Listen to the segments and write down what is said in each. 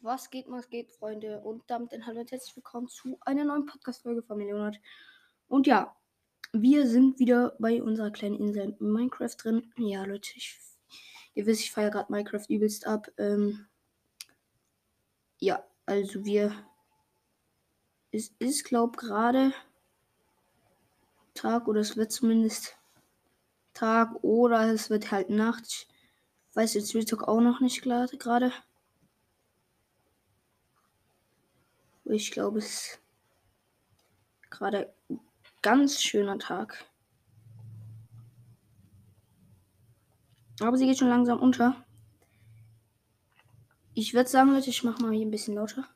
Was geht, was geht, Freunde? Und damit ein Hallo und herzlich willkommen zu einer neuen Podcast-Folge von Millionat. Und ja, wir sind wieder bei unserer kleinen Insel Minecraft drin. Ja, Leute, ich, ihr wisst, ich feiere gerade Minecraft übelst ab. Ähm, ja, also wir. Es ist, glaube gerade Tag oder es wird zumindest Tag oder es wird halt Nacht. Ich weiß jetzt Retalk auch noch nicht gerade. Ich glaube, es ist gerade ein ganz schöner Tag. Aber sie geht schon langsam unter. Ich würde sagen, Leute, ich mache mal hier ein bisschen lauter.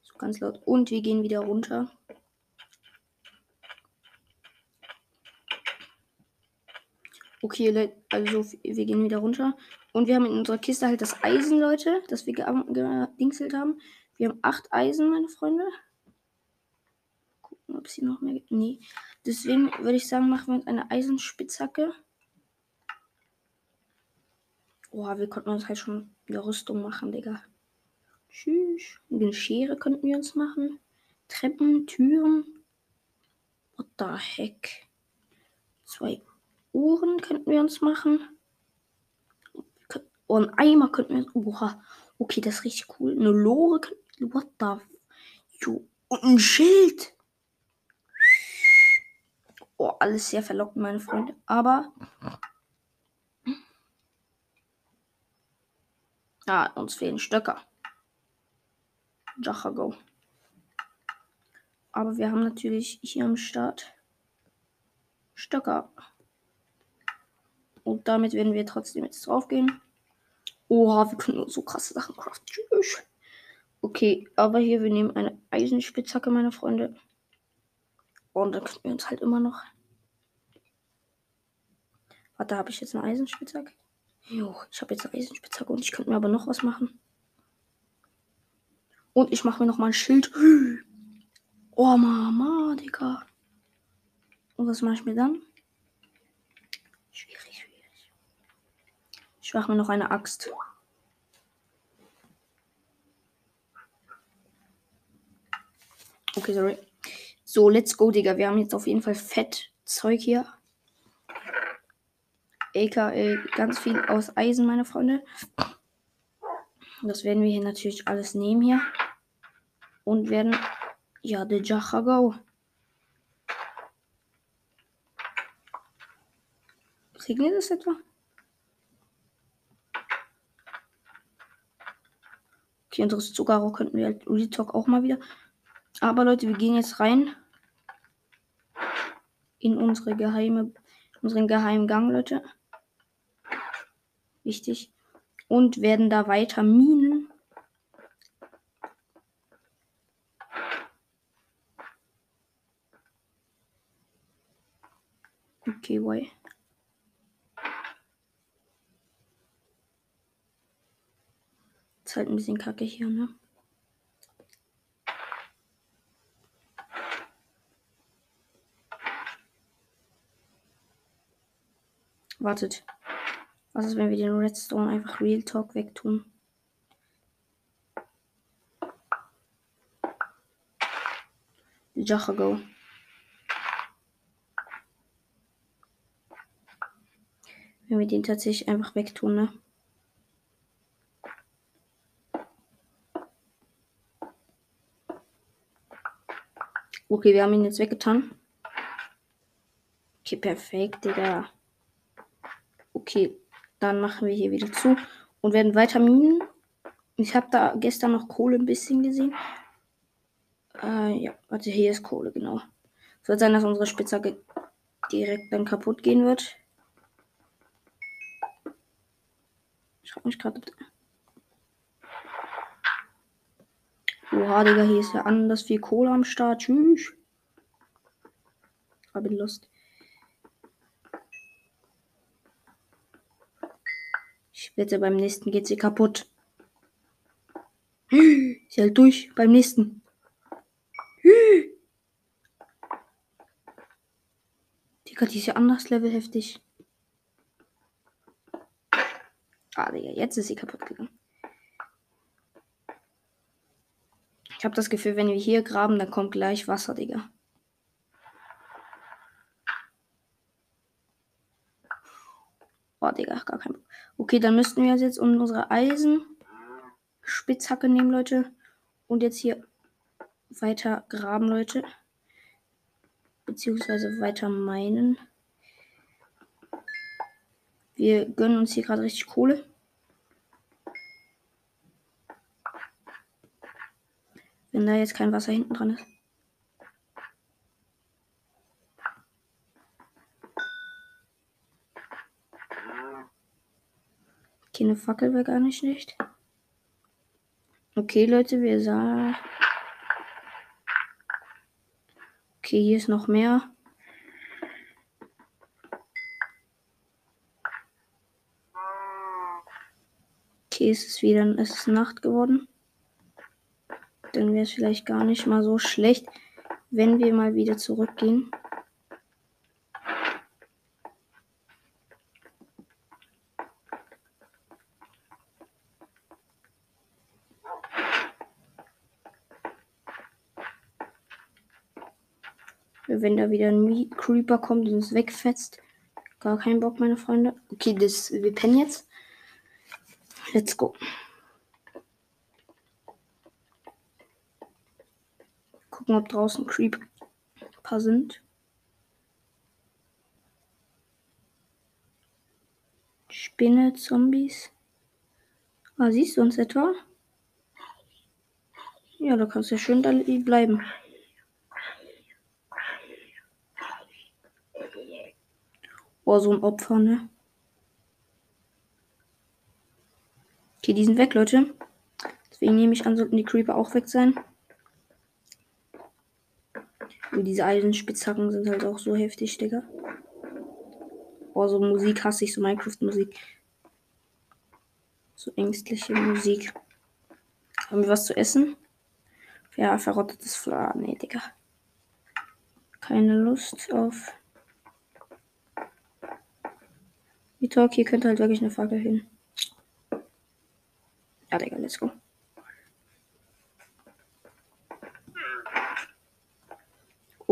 So ganz laut. Und wir gehen wieder runter. Okay, also wir gehen wieder runter. Und wir haben in unserer Kiste halt das Eisen, Leute, das wir gedingselt haben. Wir haben acht Eisen, meine Freunde. Gucken, ob es hier noch mehr gibt. Nee. Deswegen würde ich sagen, machen wir uns eine Eisenspitzhacke. Boah, wir konnten uns halt schon eine Rüstung machen, Digga. Tschüss. Eine Schere könnten wir uns machen. Treppen, Türen. What the heck? Zwei Uhren könnten wir uns machen. Oh, ein Eimer könnten wir. Oha. Okay, das ist richtig cool. Eine Lore. What the. Jo. Und ein Schild. Oh, alles sehr verlockend, meine Freunde. Aber. Ja, uns fehlen Stöcker. Jachago. Aber wir haben natürlich hier am Start Stöcker. Und damit werden wir trotzdem jetzt draufgehen. Oha, wir können so krasse Sachen craften. Tschüss. Okay, aber hier, wir nehmen eine Eisenspitzhacke, meine Freunde. Und dann können wir uns halt immer noch. Warte, habe ich jetzt eine Eisenspitzhacke? Jo, ich habe jetzt eine Eisenspitzhacke und ich könnte mir aber noch was machen. Und ich mache mir noch mal ein Schild. Oh, Mama, Digga. Und was mache ich mir dann? Schwierig. Ich mache mir noch eine Axt. Okay, sorry. So, let's go, Digga. Wir haben jetzt auf jeden Fall Fettzeug hier. AKA ganz viel aus Eisen, meine Freunde. Das werden wir hier natürlich alles nehmen hier. Und werden. Ja, der Jachagau. Regnet es etwa? Okay, unsere Zuckerrohr könnten wir halt Retalk auch mal wieder. Aber Leute, wir gehen jetzt rein in unsere geheime, unseren geheimen Gang, Leute. Wichtig. Und werden da weiter minen. Okay, why? Halt ein bisschen kacke hier, ne? Wartet. Was ist, wenn wir den Redstone einfach Real Talk wegtun? Jachago. Wenn wir den tatsächlich einfach wegtun, ne? Okay, wir haben ihn jetzt weggetan. Okay, perfekt, Digga. Okay, dann machen wir hier wieder zu und werden weiter minen. Ich habe da gestern noch Kohle ein bisschen gesehen. Äh, ja, warte, hier ist Kohle, genau. Es wird sein, dass unsere Spitzhacke direkt dann kaputt gehen wird. Ich frage mich gerade. Oha, Digga, hier ist ja anders viel Kohle am Start. Tschüss. Hab ihn Lust. Ich wette, beim nächsten geht sie kaputt. Sie hält durch beim nächsten. Digga, die ist ja anders Level heftig. Ah, Digga, jetzt ist sie kaputt gegangen. Ich habe das Gefühl, wenn wir hier graben, dann kommt gleich Wasser, Digga. Oh, Digga, gar kein Bock. Okay, dann müssten wir jetzt unsere Eisenspitzhacke nehmen, Leute. Und jetzt hier weiter graben, Leute. Beziehungsweise weiter meinen. Wir gönnen uns hier gerade richtig Kohle. Wenn da jetzt kein Wasser hinten dran ist. Okay, eine Fackel wäre gar nicht schlecht. Okay, Leute, wir sahen. Okay, hier ist noch mehr. Okay, es ist wieder es Nacht geworden. Dann wäre es vielleicht gar nicht mal so schlecht, wenn wir mal wieder zurückgehen. Wenn da wieder ein Creeper kommt und uns wegfetzt. Gar keinen Bock, meine Freunde. Okay, das, wir pennen jetzt. Let's go. Gucken, ob draußen Creep paar sind. Spinne, Zombies. Ah, siehst du uns etwa? Ja, da kannst du ja schön da bleiben. Oh, so ein Opfer, ne? Okay, die sind weg, Leute. Deswegen nehme ich an, sollten die Creeper auch weg sein. Und diese Eisenspitzhacken sind halt auch so heftig, Digga. Boah, so Musik hasse ich, so Minecraft-Musik. So ängstliche Musik. Haben wir was zu essen? Ja, verrottetes Fleisch. Nee, Digga. Keine Lust auf. Wie Talk, hier könnte halt wirklich eine Fackel hin. Ja, Digga, let's go.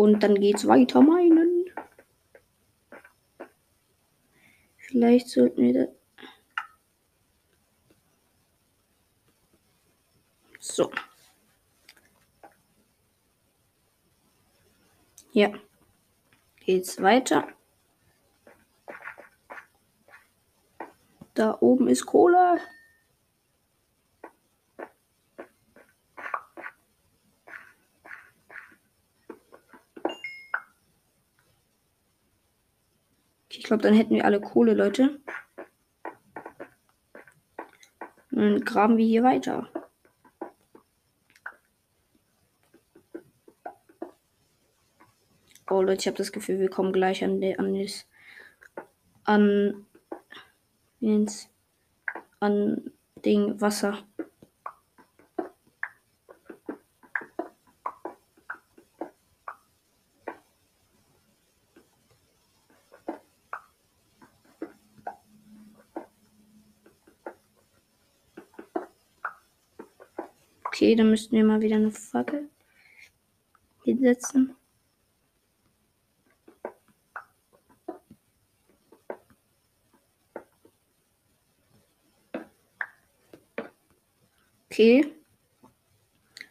Und dann geht's weiter meinen. Vielleicht sollten wir da. So. Ja. Geht's weiter. Da oben ist Cola. Glaube, dann hätten wir alle Kohle, Leute. Und dann graben wir hier weiter. Oh Leute, ich habe das Gefühl, wir kommen gleich an, de, an das an an Ding Wasser. Okay, dann müssten wir mal wieder eine Fackel hinsetzen. Okay.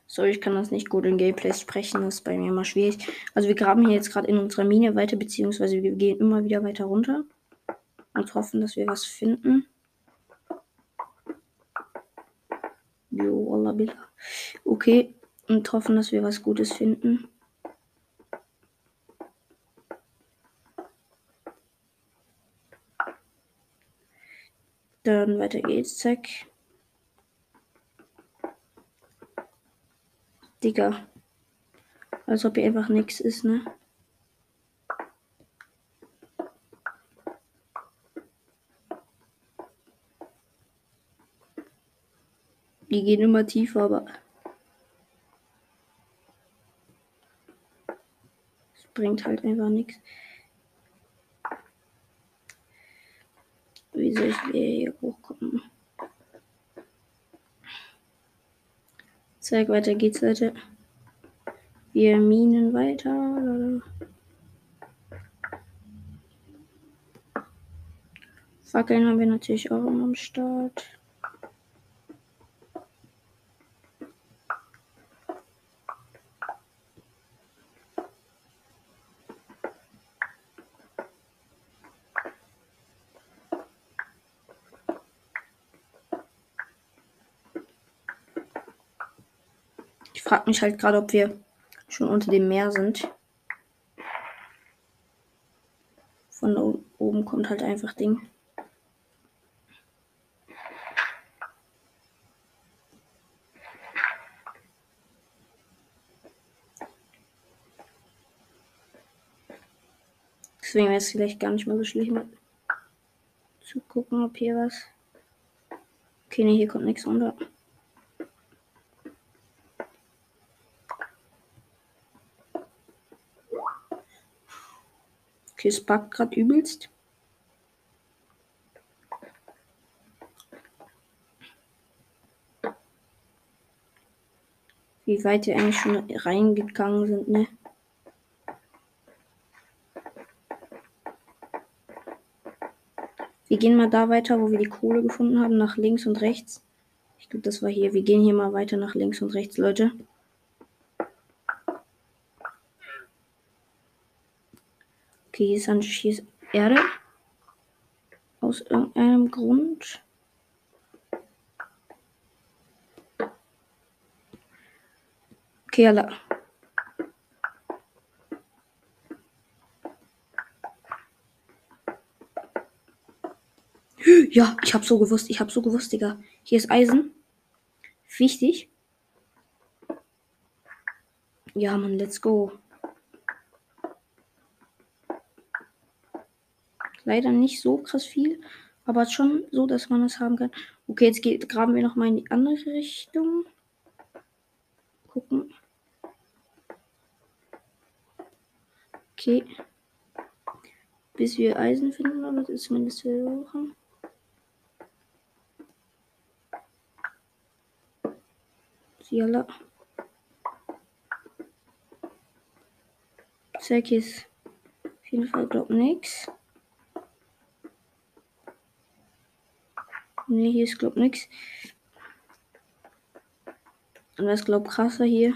Sorry, ich kann das nicht gut in Gameplay sprechen, das ist bei mir immer schwierig. Also wir graben hier jetzt gerade in unserer Mine weiter, beziehungsweise wir gehen immer wieder weiter runter und hoffen, dass wir was finden. Jo, Allah Okay, und hoffen, dass wir was Gutes finden. Dann weiter geht's, zack. Digga. Als ob hier einfach nichts ist, ne? Die gehen immer tiefer, aber. Es bringt halt einfach nichts. Wie soll ich hier hochkommen? Zeig, weiter geht's, Leute. Wir minen weiter. Fackeln haben wir natürlich auch immer am Start. Frage mich halt gerade, ob wir schon unter dem Meer sind. Von oben kommt halt einfach Ding. Deswegen wäre es vielleicht gar nicht mal so schlimm zu gucken, ob hier was. Okay, ne, hier kommt nichts runter. Okay, es backt gerade übelst. Wie weit wir eigentlich schon reingegangen sind, ne? Wir gehen mal da weiter, wo wir die Kohle gefunden haben, nach links und rechts. Ich glaube, das war hier. Wir gehen hier mal weiter nach links und rechts, Leute. Hier ist, hier ist Erde. Aus irgendeinem Grund. Okay, alle. Ja, ich habe so gewusst, ich habe so gewusst, Digga. Hier ist Eisen. Wichtig. Ja, Mann, let's go. Leider nicht so krass viel, aber schon so, dass man es haben kann. Okay, jetzt geht, graben wir noch mal in die andere Richtung. Gucken. Okay. Bis wir Eisen finden, oder zumindest versuchen. Yalla. Zack ist auf jeden Fall, glaub nix. Ne, hier ist glaub nix. Und was glaub krasser hier,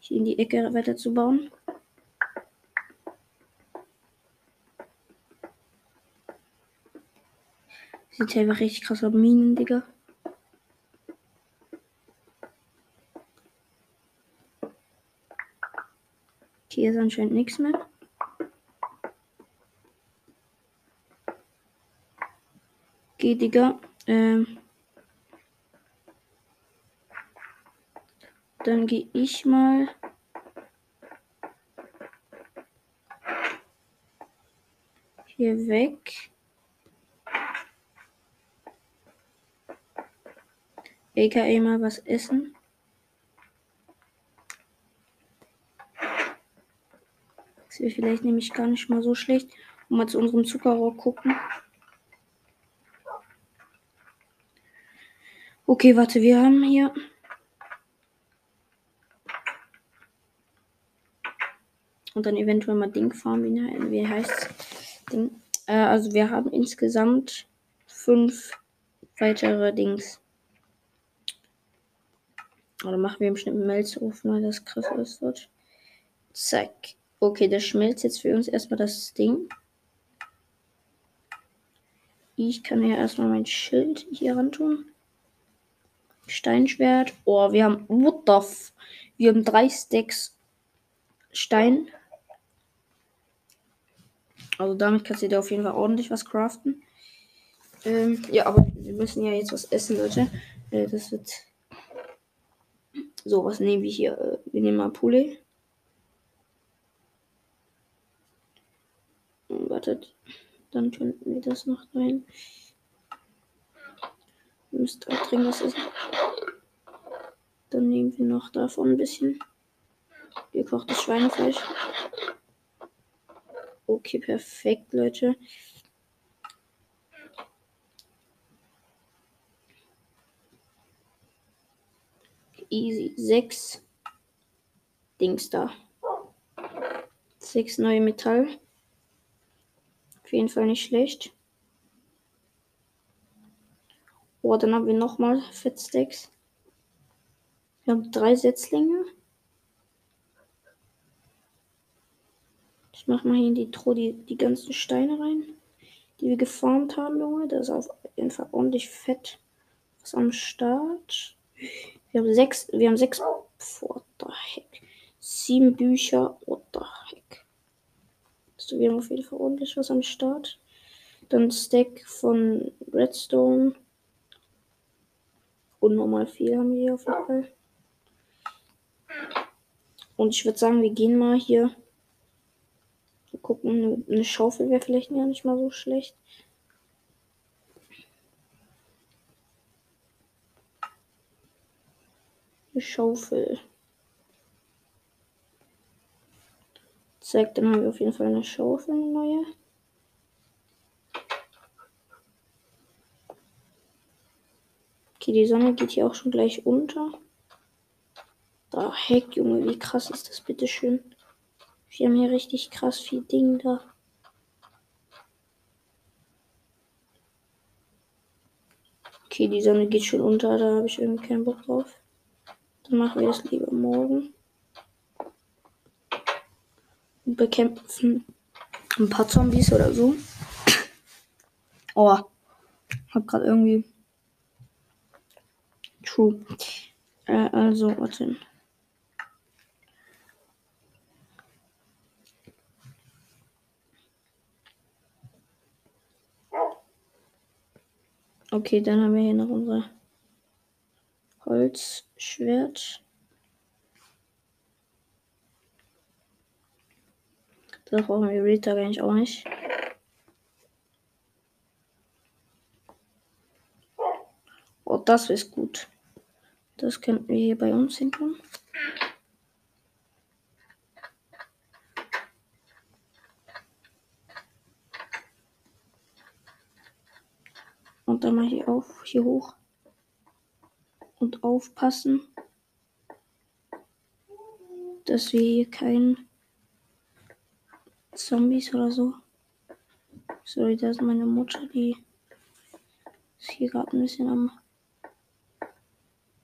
hier in die Ecke weiter zu bauen. Sieht einfach richtig krass aus, Minen, Digga. Hier ist anscheinend nichts mehr. Okay, Digga. Ähm Dann gehe ich mal. Hier weg. AKA mal was essen. Das wäre vielleicht nämlich gar nicht mal so schlecht. Und mal zu unserem Zuckerrohr gucken. Okay, warte, wir haben hier. Und dann eventuell mal Ding Farm, wie, heißt Ding? Äh, also wir haben insgesamt fünf weitere Dings. Oder machen wir im Schnitt einen Melzofen, weil das krass ist dort. Zack. Okay, der schmelzt jetzt für uns erstmal das Ding. Ich kann ja erstmal mein Schild hier ran tun. Steinschwert. Oh, wir haben. What the Wir haben drei Stacks Stein. Also damit kannst du dir auf jeden Fall ordentlich was craften. Ähm, ja, aber wir müssen ja jetzt was essen, Leute. Äh, das wird. So, was nehmen wir hier? Äh, wir nehmen mal Poulet. Wartet. Dann könnten wir das noch rein. Wir müssen drei dringend was essen. Dann nehmen wir noch davon ein bisschen. Gekochtes Schweinefleisch. Okay, perfekt, Leute. Easy. Sechs Dings da. Sechs neue Metall. Auf jeden Fall nicht schlecht. Oh, dann haben wir nochmal Fettstacks. Wir haben drei Setzlinge. Ich mach mal hier in die Truhe die, die ganzen Steine rein, die wir geformt haben, Junge. Da ist auf jeden Fall ordentlich Fett was am Start. Wir haben sechs, wir haben sechs, what the heck. Sieben Bücher, what the heck. Also wir haben auf jeden Fall ordentlich was am Start. Dann Stack von Redstone. Und nochmal viel haben wir hier auf jeden Fall. Und ich würde sagen, wir gehen mal hier gucken. Eine Schaufel wäre vielleicht gar nicht mal so schlecht. Eine Schaufel. Zack, dann haben wir auf jeden Fall eine Schaufel, eine neue. Okay, die Sonne geht hier auch schon gleich unter. Da, Heck, Junge, wie krass ist das bitte schön. Wir haben hier richtig krass viel Ding da. Okay, die Sonne geht schon unter, da habe ich irgendwie keinen Bock drauf. Dann machen wir das lieber morgen. Und bekämpfen ein paar Zombies oder so. Oh, hab gerade irgendwie. True. Äh, also, warte. Okay, dann haben wir hier noch unser Holzschwert. Das brauchen wir Rita eigentlich auch nicht. Oh, das ist gut. Das könnten wir hier bei uns hinten. Und dann mal hier auf, hier hoch. Und aufpassen, dass wir hier keinen Zombies oder so. Sorry, da ist meine Mutter, die ist hier gerade ein bisschen am.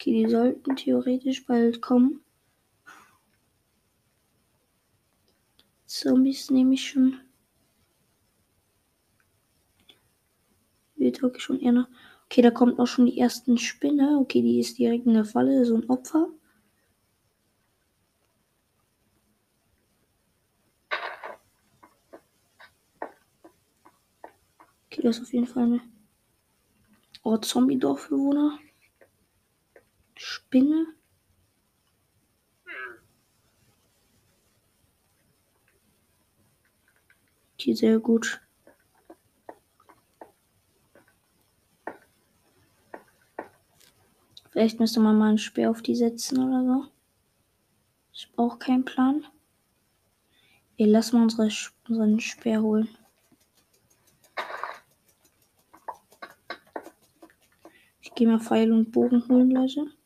Okay, die sollten theoretisch bald kommen. Zombies nehme ich schon. Wird wirklich schon eher noch. Okay, da kommt auch schon die ersten Spinne. Okay, die ist direkt in der Falle, so ein Opfer. Okay, das ist auf jeden Fall eine. Oh, Zombie-Dorfbewohner. Spinne. Okay, sehr gut. Vielleicht müsste man mal einen Speer auf die setzen oder so. Ich brauche keinen Plan. Ey, lass mal unsere, unseren Speer holen. Ich gehe mal Pfeil und Bogen holen, Leute.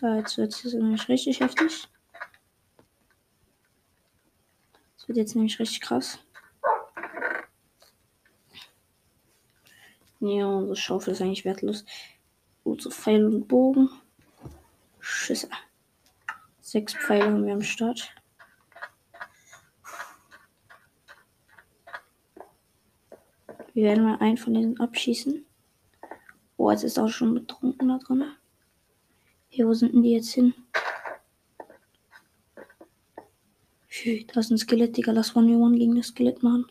Da, jetzt wird es nämlich richtig heftig. Das wird jetzt nämlich richtig krass. Ja, unsere Schaufel ist eigentlich wertlos. So Pfeil und Bogen. Schüsse. Sechs Pfeile haben wir am Start. Wir werden mal einen von denen abschießen. Oh, jetzt ist auch schon betrunken da drin. Hier, wo sind denn die jetzt hin? Da ist ein Skelett, Digga. Lass One-One gegen das Skelett machen.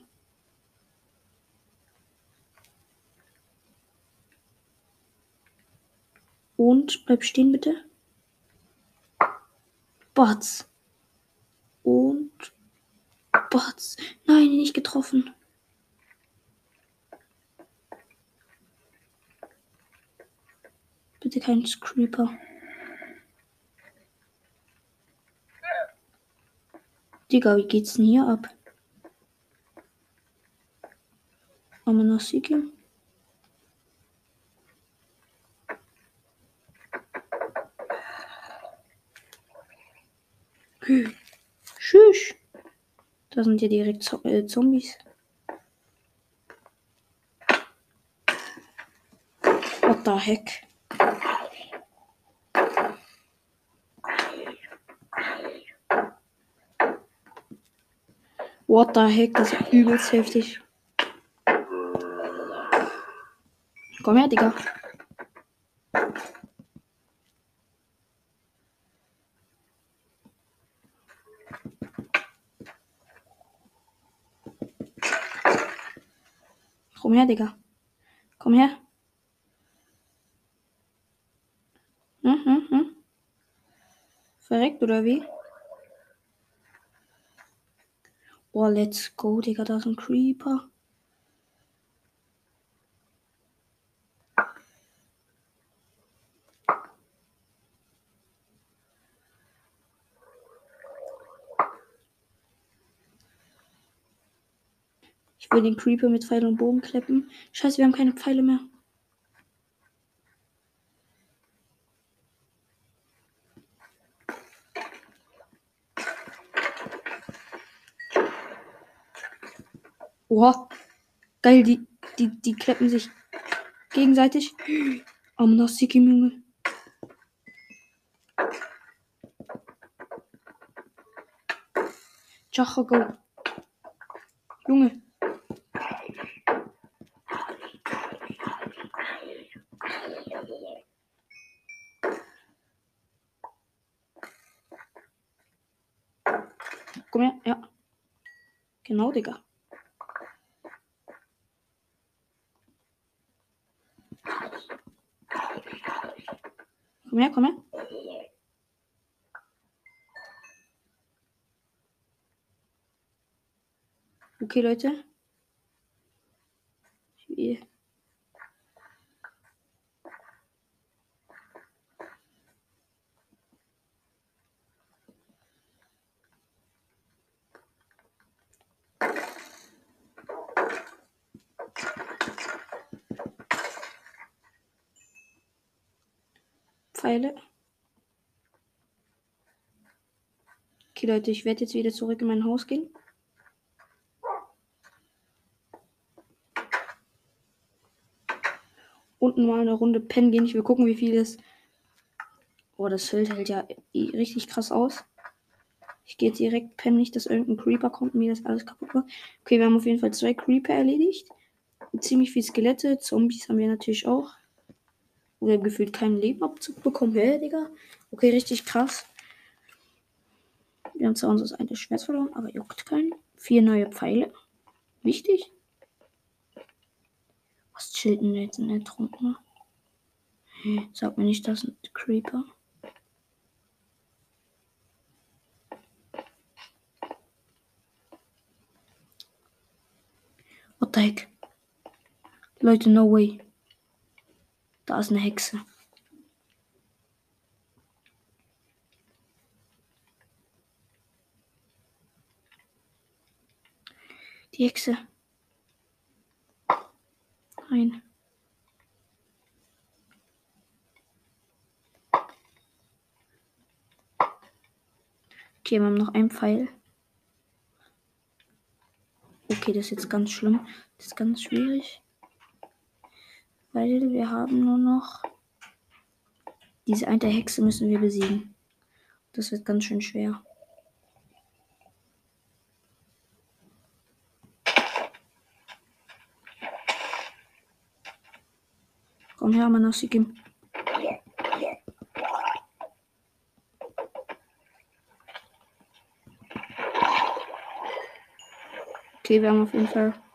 Und bleib stehen, bitte. Bots. Und Bots. Nein, nicht getroffen. Bitte kein Creeper. Digga, wie geht's denn hier ab? Haben wir noch Siki? Hm. Tschüss. Da sind ja direkt Z äh, Zombies. What the heck? What the heck, das ist übelst heftig. Komm her, Digga. Komm her, Digga. Komm her. Hm, hm, hm. Verreckt oder wie? Oh, let's go, Digga. Da ist ein Creeper. Ich will den Creeper mit Pfeil und Bogen kleppen. Scheiße, wir haben keine Pfeile mehr. Oha. Geil, die, die, die kleppen sich gegenseitig. Am Nassiki, Junge. Chacha, go. Junge. Komm her, ja. Genau, Digga. Komm her, komm her. Okay, Leute. Ich- Pfeile. Okay, Leute, ich werde jetzt wieder zurück in mein Haus gehen. Unten mal eine Runde pennen gehen. Ich will gucken, wie viel es. Oh, das Schild hält ja richtig krass aus. Ich gehe direkt pennen, nicht, dass irgendein Creeper kommt und mir das alles kaputt macht. Okay, wir haben auf jeden Fall zwei Creeper erledigt. Ziemlich viel Skelette. Zombies haben wir natürlich auch. Oder haben gefühlt keinen Lebenabzug bekommen. Hä, Digga? Okay, richtig krass. Wir haben zwar unser eine Schwert verloren, aber juckt keinen. Vier neue Pfeile. Wichtig. Was chillt denn jetzt in der Trunken? Sag mir nicht, das sind Creeper. What the heck? Leute, no way. Da ist eine Hexe. Die Hexe. Nein. Okay, wir haben noch einen Pfeil. Okay, das ist jetzt ganz schlimm. Das ist ganz schwierig. Weil wir haben nur noch. Diese eine Hexe müssen wir besiegen. Das wird ganz schön schwer. Komm her, Manasikim. Okay, wir haben auf jeden Fall.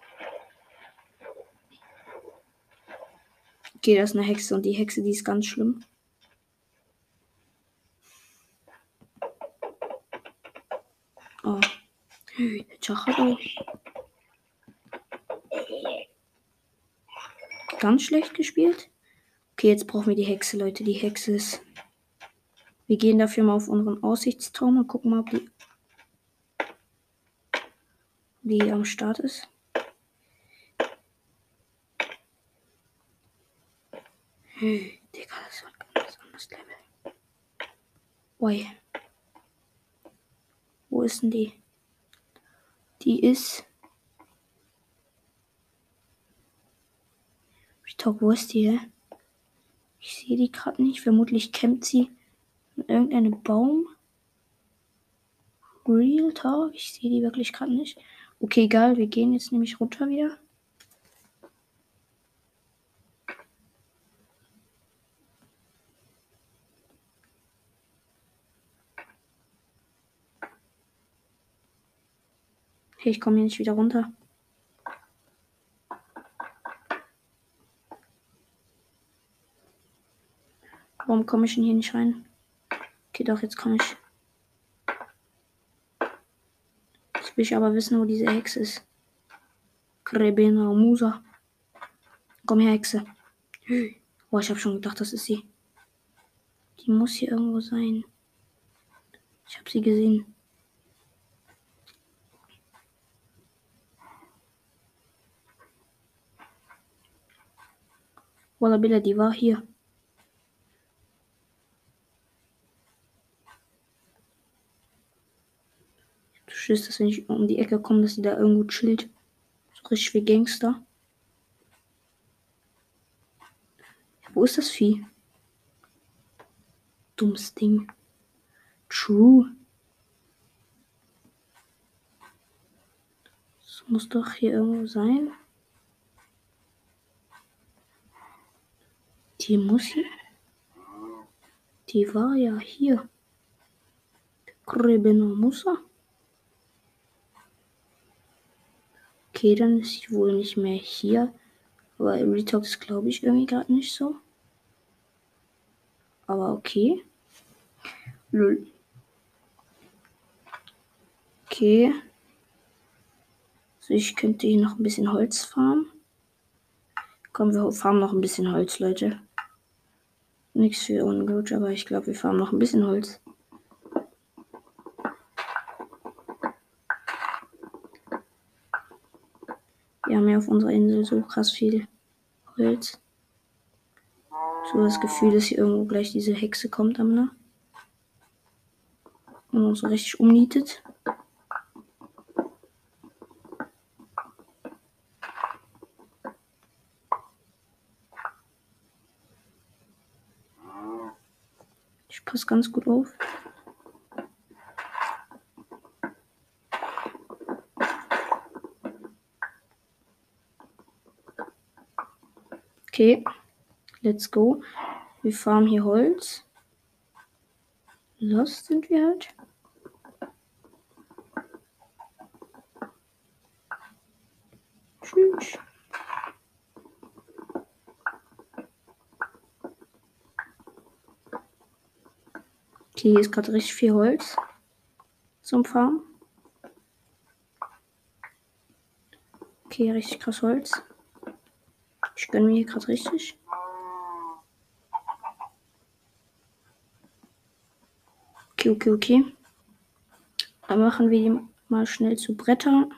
Okay, das ist eine Hexe und die Hexe, die ist ganz schlimm. Oh. Chachado. Ganz schlecht gespielt. Okay, jetzt brauchen wir die Hexe, Leute. Die Hexe ist. Wir gehen dafür mal auf unseren Aussichtsturm und gucken mal, ob die, die am Start ist. Hey, Digga, das ein ganz anderes Level. Ui. Wo ist denn die? Die ist. Talk, wo ist die? Ich sehe die gerade nicht. Vermutlich kämpft sie in irgendeinem Baum. Real Talk. Ich sehe die wirklich gerade nicht. Okay, egal. Wir gehen jetzt nämlich runter wieder. Okay, ich komme hier nicht wieder runter. Warum komme ich denn hier nicht rein? Okay, doch, jetzt komme ich. Jetzt will ich aber wissen, wo diese Hexe ist. Krebena Musa. Komm her, Hexe. Boah, ich habe schon gedacht, das ist sie. Die muss hier irgendwo sein. Ich habe sie gesehen. Wallabilla, die war hier. Du Schiss, dass wenn ich um die Ecke komme, dass sie da irgendwo chillt. So richtig wie Gangster. Wo ist das Vieh? Dummes Ding. True. Das muss doch hier irgendwo sein. Die muss hier. Die war ja hier. Grebeno Musa. Okay, dann ist sie wohl nicht mehr hier. Im Retalk glaube ich irgendwie gerade nicht so. Aber okay. Lul. Okay. Also ich könnte hier noch ein bisschen Holz farmen. Komm, wir farmen noch ein bisschen Holz, Leute. Nichts für ungut, aber ich glaube, wir fahren noch ein bisschen Holz. Wir haben ja auf unserer Insel so krass viel Holz. So das Gefühl, dass hier irgendwo gleich diese Hexe kommt am ne? Und uns so richtig umnietet. Passe ganz gut auf. Okay, let's go. Wir farmen hier Holz. Los sind wir halt. Tschüss. Okay, hier ist gerade richtig viel Holz zum Farmen. Okay, richtig krass Holz. Ich gönne mir hier gerade richtig. Okay, okay, okay. Dann machen wir die mal schnell zu Brettern.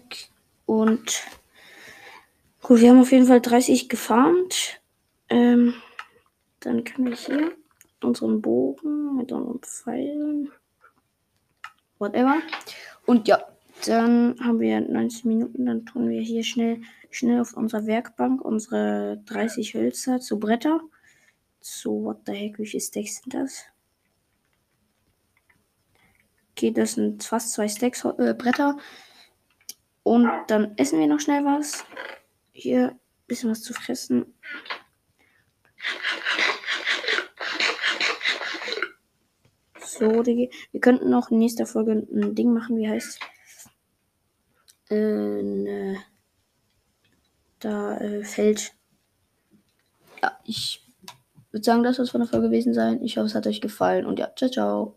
Zack. Und gut, wir haben auf jeden Fall 30 gefarmt. Ähm, dann können wir hier unseren Bogen mit unseren Pfeilen. Whatever. Und ja, dann haben wir 19 Minuten. Dann tun wir hier schnell, schnell auf unserer Werkbank unsere 30 Hölzer zu Bretter. So, what the heck, viele Stacks sind das? Okay, das sind fast zwei Stacks äh, Bretter. Und dann essen wir noch schnell was. Hier ein bisschen was zu fressen. So, Digi. Wir könnten noch in nächster Folge ein Ding machen, wie heißt äh, ne, da äh, Feld. Ja, ich würde sagen, das es von der Folge gewesen sein. Ich hoffe, es hat euch gefallen und ja, ciao, ciao.